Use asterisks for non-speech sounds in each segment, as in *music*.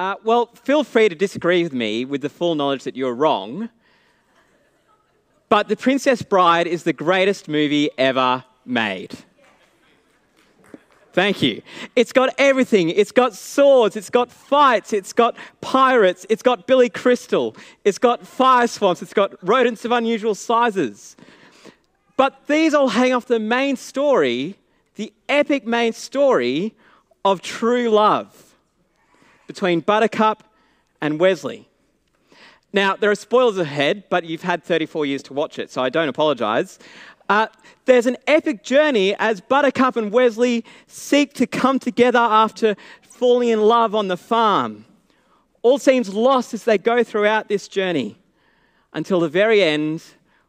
Uh, well, feel free to disagree with me with the full knowledge that you're wrong. But The Princess Bride is the greatest movie ever made. Thank you. It's got everything. It's got swords, it's got fights, it's got pirates, it's got Billy Crystal, it's got fire swamps, it's got rodents of unusual sizes. But these all hang off the main story, the epic main story of true love between Buttercup and Westley. Now, there are spoilers ahead, but you've had 34 years to watch it, so I don't apologize. Uh, there's an epic journey as Buttercup and Westley seek to come together after falling in love on the farm. All seems lost as they go throughout this journey until the very end,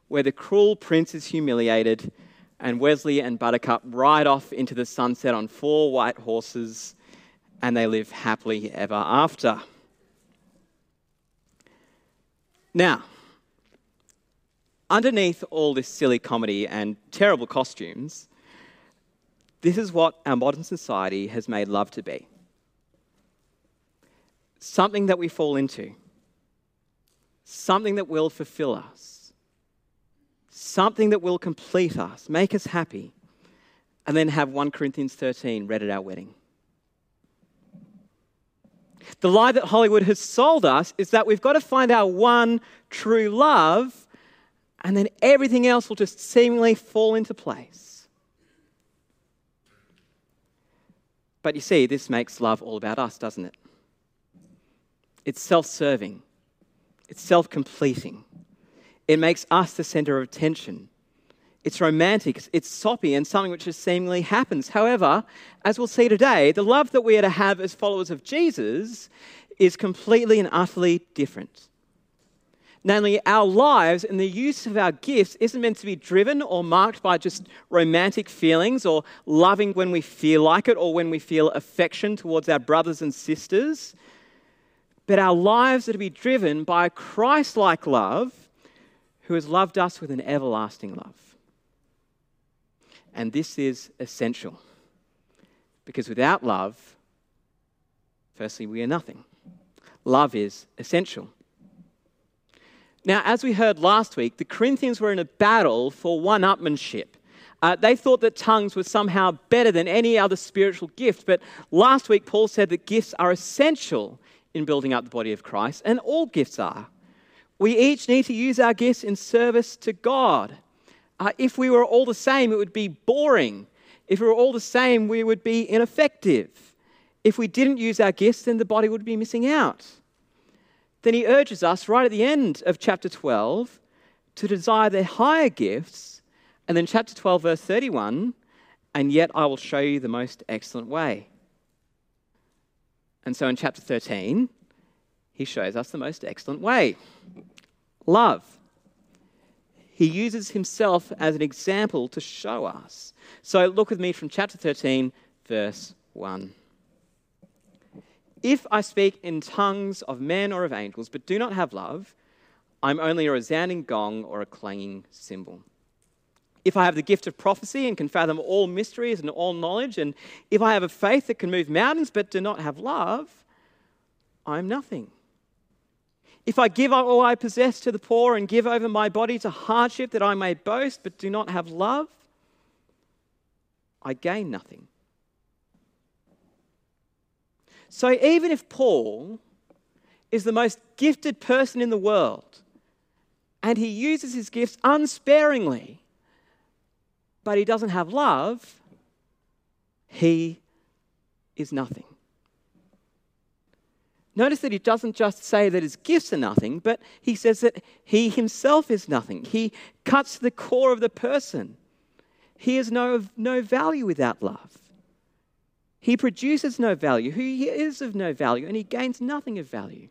where the cruel prince is humiliated and Westley and Buttercup ride off into the sunset on four white horses and they live happily ever after. Now, underneath all this silly comedy and terrible costumes, this is what our modern society has made love to be something that we fall into, something that will fulfill us, something that will complete us, make us happy, and then have 1 Corinthians 13 read at our wedding. The lie that Hollywood has sold us is that we've got to find our one true love and then everything else will just seemingly fall into place. But you see, this makes love all about us, doesn't it? It's self serving, it's self completing. It makes us the center of attention. It's romantic, it's soppy, and something which just seemingly happens. However, as we'll see today, the love that we are to have as followers of Jesus is completely and utterly different. Namely, our lives and the use of our gifts isn't meant to be driven or marked by just romantic feelings or loving when we feel like it or when we feel affection towards our brothers and sisters. But our lives are to be driven by a Christ like love who has loved us with an everlasting love. And this is essential because without love, firstly, we are nothing. Love is essential. Now, as we heard last week, the Corinthians were in a battle for one upmanship. Uh, they thought that tongues were somehow better than any other spiritual gift. But last week, Paul said that gifts are essential in building up the body of Christ, and all gifts are. We each need to use our gifts in service to God. Uh, if we were all the same, it would be boring. If we were all the same, we would be ineffective. If we didn't use our gifts, then the body would be missing out then he urges us right at the end of chapter 12 to desire the higher gifts. And then, chapter 12, verse 31, and yet I will show you the most excellent way. And so, in chapter 13, he shows us the most excellent way love. He uses himself as an example to show us. So, look with me from chapter 13, verse 1. If I speak in tongues of men or of angels, but do not have love, I'm only a resounding gong or a clanging cymbal. If I have the gift of prophecy and can fathom all mysteries and all knowledge, and if I have a faith that can move mountains but do not have love, I'm nothing. If I give up all I possess to the poor and give over my body to hardship that I may boast but do not have love, I gain nothing. So even if Paul is the most gifted person in the world and he uses his gifts unsparingly, but he doesn't have love, he is nothing. Notice that he doesn't just say that his gifts are nothing, but he says that he himself is nothing. He cuts to the core of the person. He has no, no value without love. He produces no value, he is of no value, and he gains nothing of value.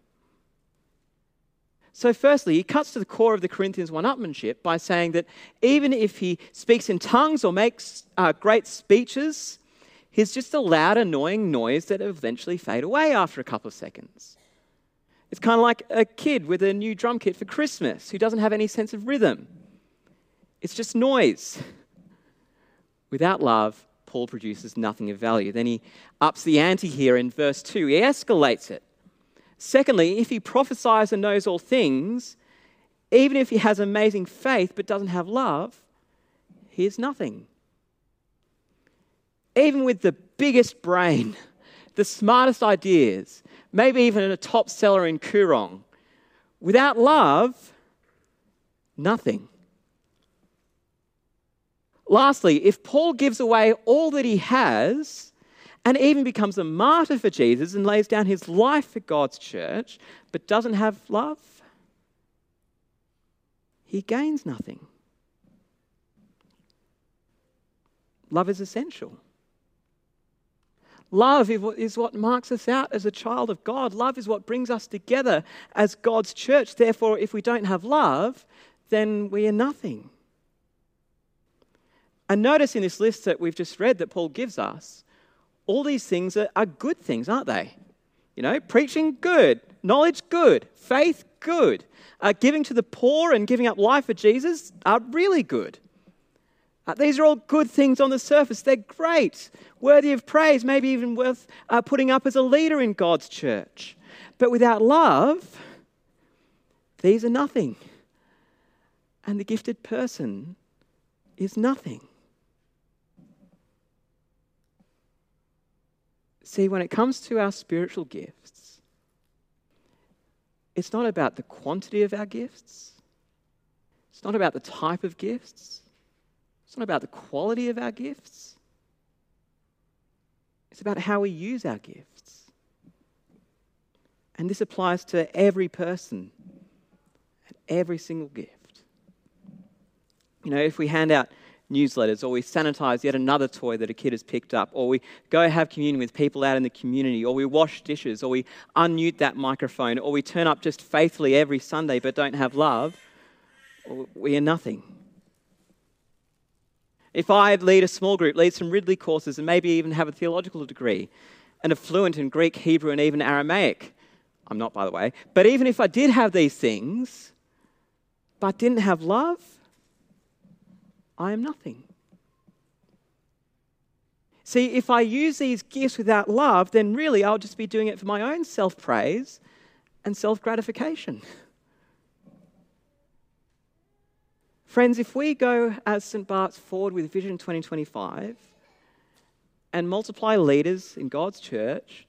So, firstly, he cuts to the core of the Corinthians one upmanship by saying that even if he speaks in tongues or makes uh, great speeches, he's just a loud, annoying noise that eventually fade away after a couple of seconds. It's kind of like a kid with a new drum kit for Christmas who doesn't have any sense of rhythm. It's just noise. Without love, Paul produces nothing of value. Then he ups the ante here in verse 2. He escalates it. Secondly, if he prophesies and knows all things, even if he has amazing faith but doesn't have love, he is nothing. Even with the biggest brain, *laughs* the smartest ideas, maybe even a top seller in Koorong, without love, nothing. Lastly, if Paul gives away all that he has and even becomes a martyr for Jesus and lays down his life for God's church, but doesn't have love, he gains nothing. Love is essential. Love is what marks us out as a child of God. Love is what brings us together as God's church. Therefore, if we don't have love, then we are nothing. And notice in this list that we've just read that Paul gives us, all these things are, are good things, aren't they? You know, preaching, good. Knowledge, good. Faith, good. Uh, giving to the poor and giving up life for Jesus are really good. Uh, these are all good things on the surface. They're great, worthy of praise, maybe even worth uh, putting up as a leader in God's church. But without love, these are nothing. And the gifted person is nothing. See, when it comes to our spiritual gifts, it's not about the quantity of our gifts, it's not about the type of gifts, it's not about the quality of our gifts, it's about how we use our gifts. And this applies to every person and every single gift. You know, if we hand out newsletters, or we sanitize yet another toy that a kid has picked up, or we go have communion with people out in the community, or we wash dishes, or we unmute that microphone, or we turn up just faithfully every Sunday but don't have love, we are nothing. If I lead a small group, lead some Ridley courses, and maybe even have a theological degree, and are fluent in Greek, Hebrew, and even Aramaic, I'm not, by the way, but even if I did have these things, but didn't have love, I am nothing. See, if I use these gifts without love, then really I'll just be doing it for my own self praise and self gratification. *laughs* Friends, if we go as St. Bart's forward with Vision 2025 and multiply leaders in God's church,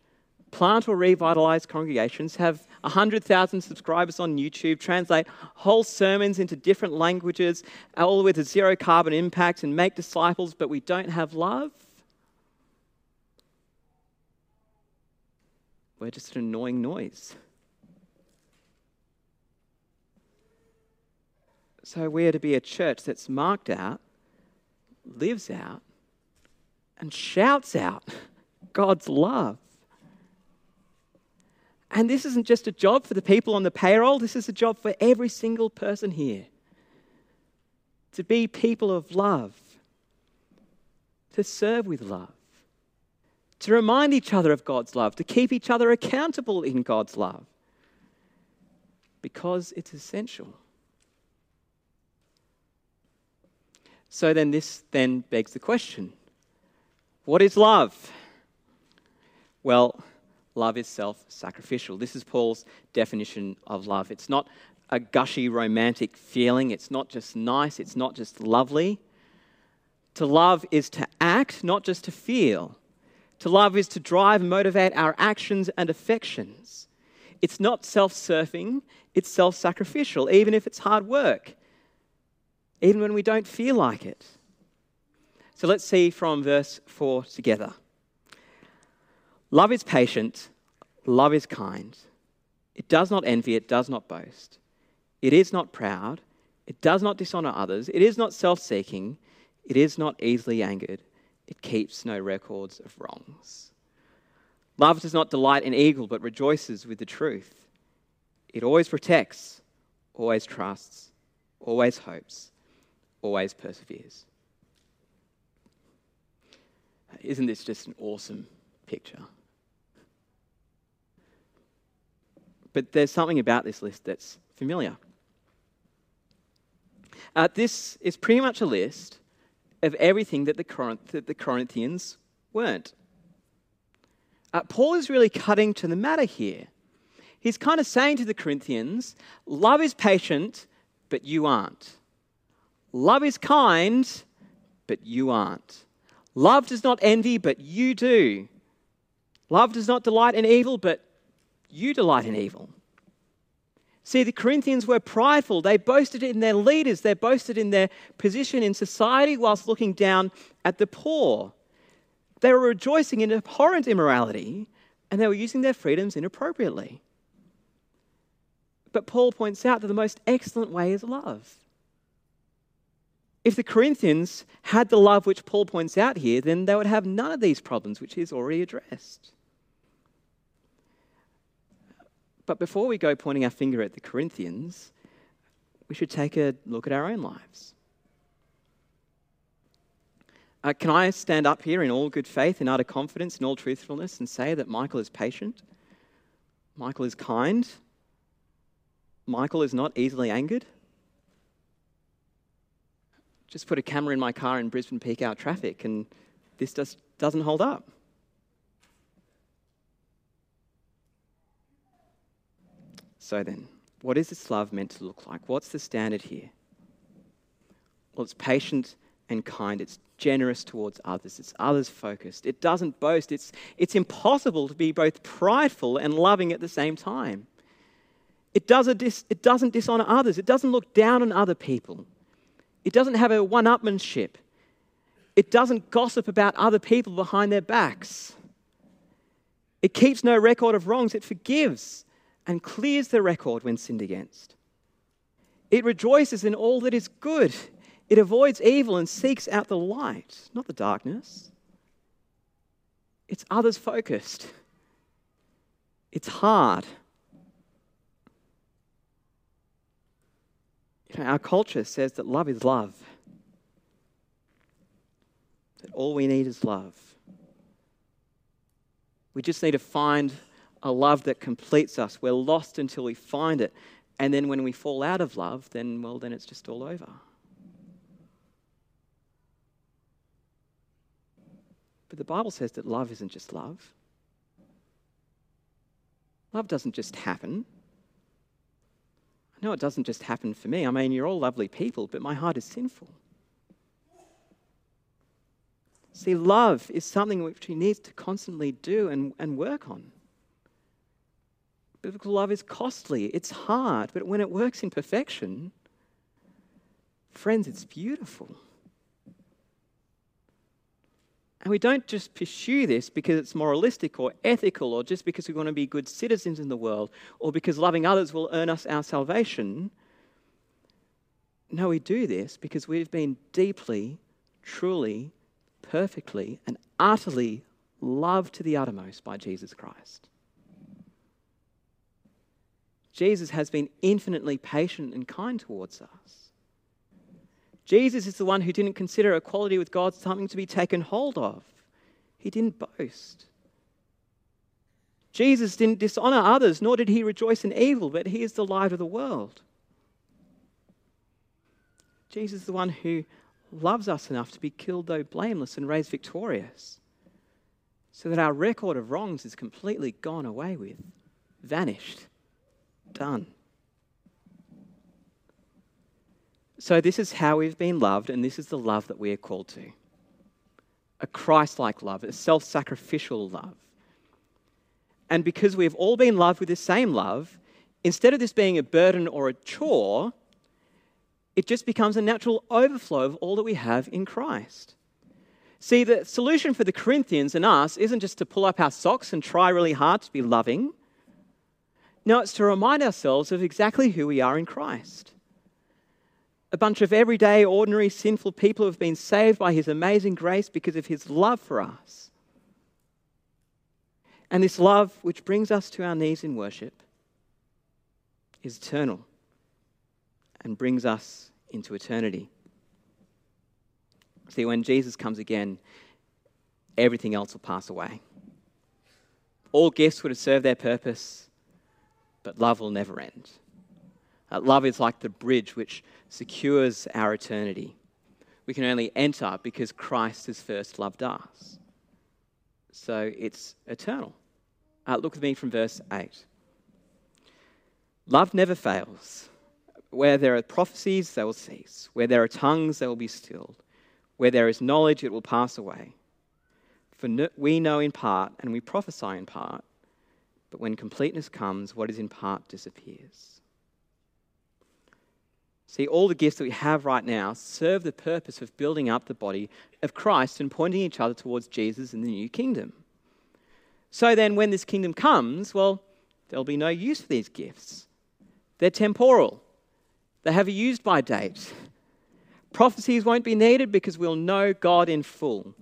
plant or revitalize congregations, have 100,000 subscribers on YouTube, translate whole sermons into different languages, all with a zero carbon impact, and make disciples, but we don't have love, we're just an annoying noise. So we are to be a church that's marked out, lives out, and shouts out *laughs* God's love. And this isn't just a job for the people on the payroll, this is a job for every single person here. To be people of love, to serve with love, to remind each other of God's love, to keep each other accountable in God's love, because it's essential. So then this then begs the question what is love? Well, love is self sacrificial. This is Paul's definition of love. It's not a gushy romantic feeling, it's not just nice, it's not just lovely. To love is to act, not just to feel. To love is to drive and motivate our actions and affections. It's not self serving, it's self sacrificial, even if it's hard work even when we don't feel like it. So let's see from verse 4 together. Love is patient, love is kind. It does not envy, it does not boast. It is not proud, it does not dishonor others, it is not self seeking, it is not easily angered, it keeps no records of wrongs. Love does not delight in evil, but rejoices with the truth. It always protects, always trusts, always hopes always perseveres. Isn't this just an awesome picture? But there's something about this list that's familiar. Uh, this is pretty much a list of everything that the, Corinth- that the Corinthians weren't. Uh, Paul is really cutting to the matter here. He's kind of saying to the Corinthians, love is patient, but you aren't. Love is kind, but you aren't. Love does not envy, but you do. Love does not delight in evil, but you delight in evil. See, the Corinthians were prideful. They boasted in their leaders, they boasted in their position in society whilst looking down at the poor. They were rejoicing in abhorrent immorality and they were using their freedoms inappropriately. But Paul points out that the most excellent way is love. If the Corinthians had the love which Paul points out here, then they would have none of these problems which he's already addressed. But before we go pointing our finger at the Corinthians, we should take a look at our own lives. Uh, can I stand up here in all good faith, in utter confidence, in all truthfulness, and say that Michael is patient? Michael is kind? Michael is not easily angered? Just put a camera in my car in Brisbane peak hour traffic, and this just doesn't hold up. So then, what is this love meant to look like? What's the standard here? Well, it's patient and kind. It's generous towards others. It's others focused. It doesn't boast. It's, it's impossible to be both prideful and loving at the same time. It doesn't, dis, it doesn't dishonor others. It doesn't look down on other people. It doesn't have a one upmanship. It doesn't gossip about other people behind their backs. It keeps no record of wrongs. It forgives and clears the record when sinned against. It rejoices in all that is good. It avoids evil and seeks out the light, not the darkness. It's others focused. It's hard. You know, our culture says that love is love, that all we need is love. We just need to find a love that completes us. We're lost until we find it. And then when we fall out of love, then, well, then it's just all over. But the Bible says that love isn't just love. Love doesn't just happen. Know it doesn't just happen for me. I mean, you're all lovely people, but my heart is sinful. See, love is something which he needs to constantly do and, and work on. Biblical love is costly, it's hard, but when it works in perfection, friends, it's beautiful. And we don't just pursue this because it's moralistic or ethical or just because we want to be good citizens in the world or because loving others will earn us our salvation. No, we do this because we've been deeply, truly, perfectly, and utterly loved to the uttermost by Jesus Christ. Jesus has been infinitely patient and kind towards us. Jesus is the one who didn't consider equality with God something to be taken hold of. He didn't boast. Jesus didn't dishonor others, nor did he rejoice in evil, but he is the light of the world. Jesus is the one who loves us enough to be killed, though blameless, and raised victorious, so that our record of wrongs is completely gone away with, vanished done. So, this is how we've been loved, and this is the love that we are called to a Christ like love, a self sacrificial love. And because we've all been loved with the same love, instead of this being a burden or a chore, it just becomes a natural overflow of all that we have in Christ. See, the solution for the Corinthians and us isn't just to pull up our socks and try really hard to be loving. No, it's to remind ourselves of exactly who we are in Christ. A bunch of everyday, ordinary, sinful people who have been saved by His amazing grace because of His love for us. And this love, which brings us to our knees in worship, is eternal and brings us into eternity. See, when Jesus comes again, everything else will pass away. All gifts would have served their purpose but love will never end. Uh, love is like the bridge which secures our eternity. We can only enter because Christ has first loved us. So it's eternal. Uh, look with me from verse 8. Love never fails. Where there are prophecies, they will cease. Where there are tongues, they will be stilled. Where there is knowledge, it will pass away. For we know in part and we prophesy in part, but when completeness comes, what is in part disappears. See, all the gifts that we have right now serve the purpose of building up the body of Christ and pointing each other towards Jesus in the new kingdom. So then, when this kingdom comes, well, there'll be no use for these gifts. They're temporal, they have a use by date. Prophecies won't be needed because we'll know God in full.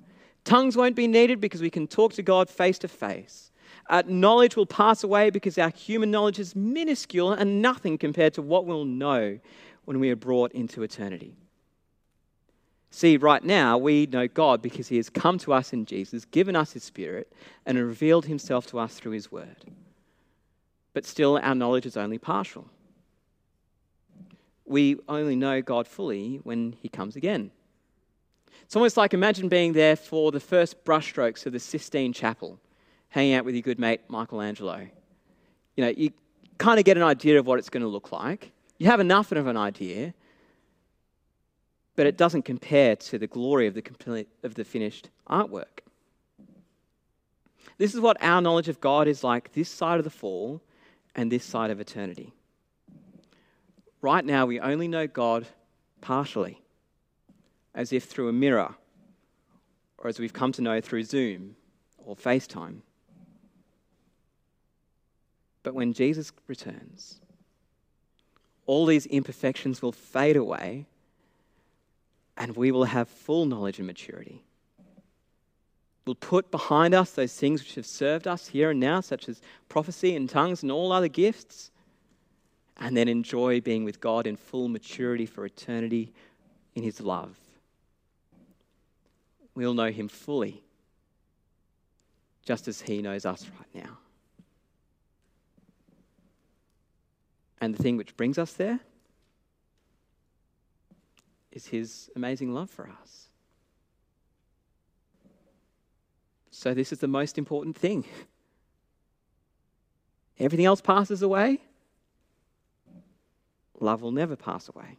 Tongues won't be needed because we can talk to God face to face. Uh, knowledge will pass away because our human knowledge is minuscule and nothing compared to what we'll know when we are brought into eternity. See, right now, we know God because He has come to us in Jesus, given us His Spirit, and revealed Himself to us through His Word. But still, our knowledge is only partial. We only know God fully when He comes again. It's almost like imagine being there for the first brushstrokes of the Sistine Chapel, hanging out with your good mate Michelangelo. You know, you kind of get an idea of what it's going to look like. You have enough of an idea, but it doesn't compare to the glory of the, complete, of the finished artwork. This is what our knowledge of God is like this side of the fall and this side of eternity. Right now, we only know God partially, as if through a mirror, or as we've come to know through Zoom or FaceTime. But when Jesus returns, all these imperfections will fade away and we will have full knowledge and maturity. We'll put behind us those things which have served us here and now, such as prophecy and tongues and all other gifts, and then enjoy being with God in full maturity for eternity in His love. We'll know Him fully, just as He knows us right now. And the thing which brings us there is His amazing love for us. So, this is the most important thing. Everything else passes away, love will never pass away.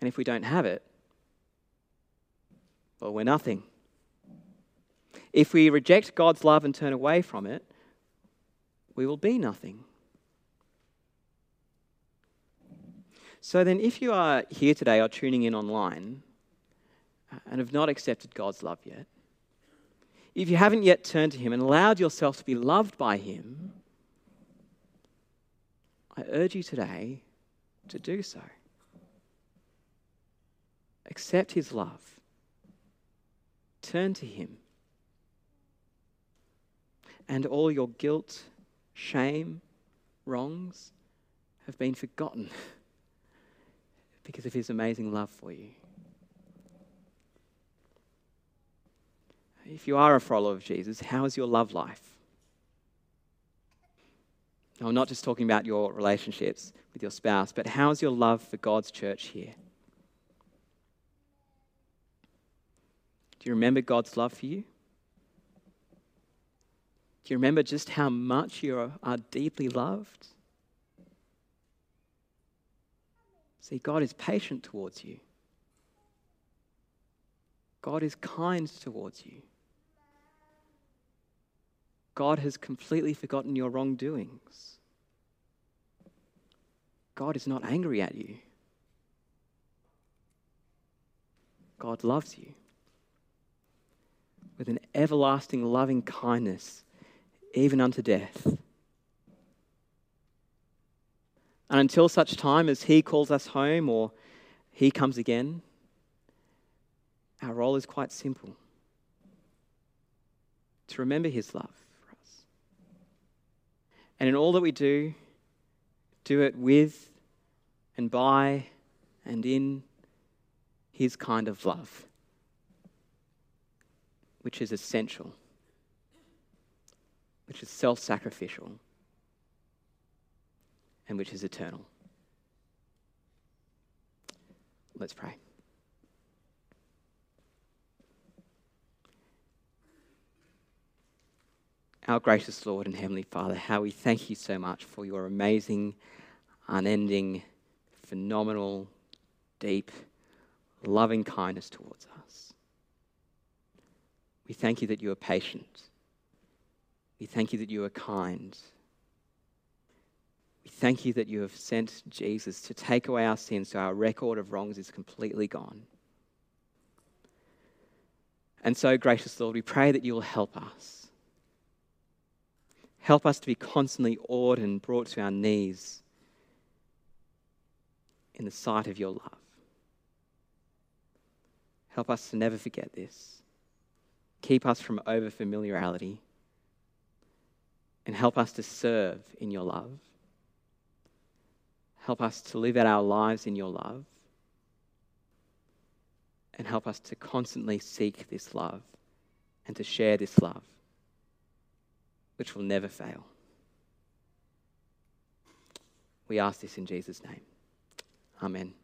And if we don't have it, well, we're nothing. If we reject God's love and turn away from it, we will be nothing. So then, if you are here today or tuning in online uh, and have not accepted God's love yet, if you haven't yet turned to Him and allowed yourself to be loved by Him, I urge you today to do so. Accept His love, turn to Him, and all your guilt, shame, wrongs have been forgotten. *laughs* because of his amazing love for you. If you are a follower of Jesus, how is your love life? I'm not just talking about your relationships with your spouse, but how's your love for God's church here? Do you remember God's love for you? Do you remember just how much you are deeply loved? See, God is patient towards you. God is kind towards you. God has completely forgotten your wrongdoings. God is not angry at you. God loves you with an everlasting loving kindness, even unto death. And until such time as He calls us home or He comes again, our role is quite simple to remember His love for us. And in all that we do, do it with and by and in His kind of love, which is essential, which is self sacrificial and which is eternal. Let's pray. our gracious Lord and Heavenly Father, how we thank you so much for your amazing, unending, phenomenal, deep, loving kindness towards us. We thank you that you are patient. We thank you that you are kind. We thank you that you have sent Jesus to take away our sins so our record of wrongs is completely gone. And so, gracious Lord, we pray that you will help us. Help us to be constantly awed and brought to our knees in the sight of your love. Help us to never forget this. Keep us from over familiarity. And help us to serve in your love. Help us to live out our lives in your love. And help us to constantly seek this love and to share this love, which will never fail. We ask this in Jesus' name. Amen.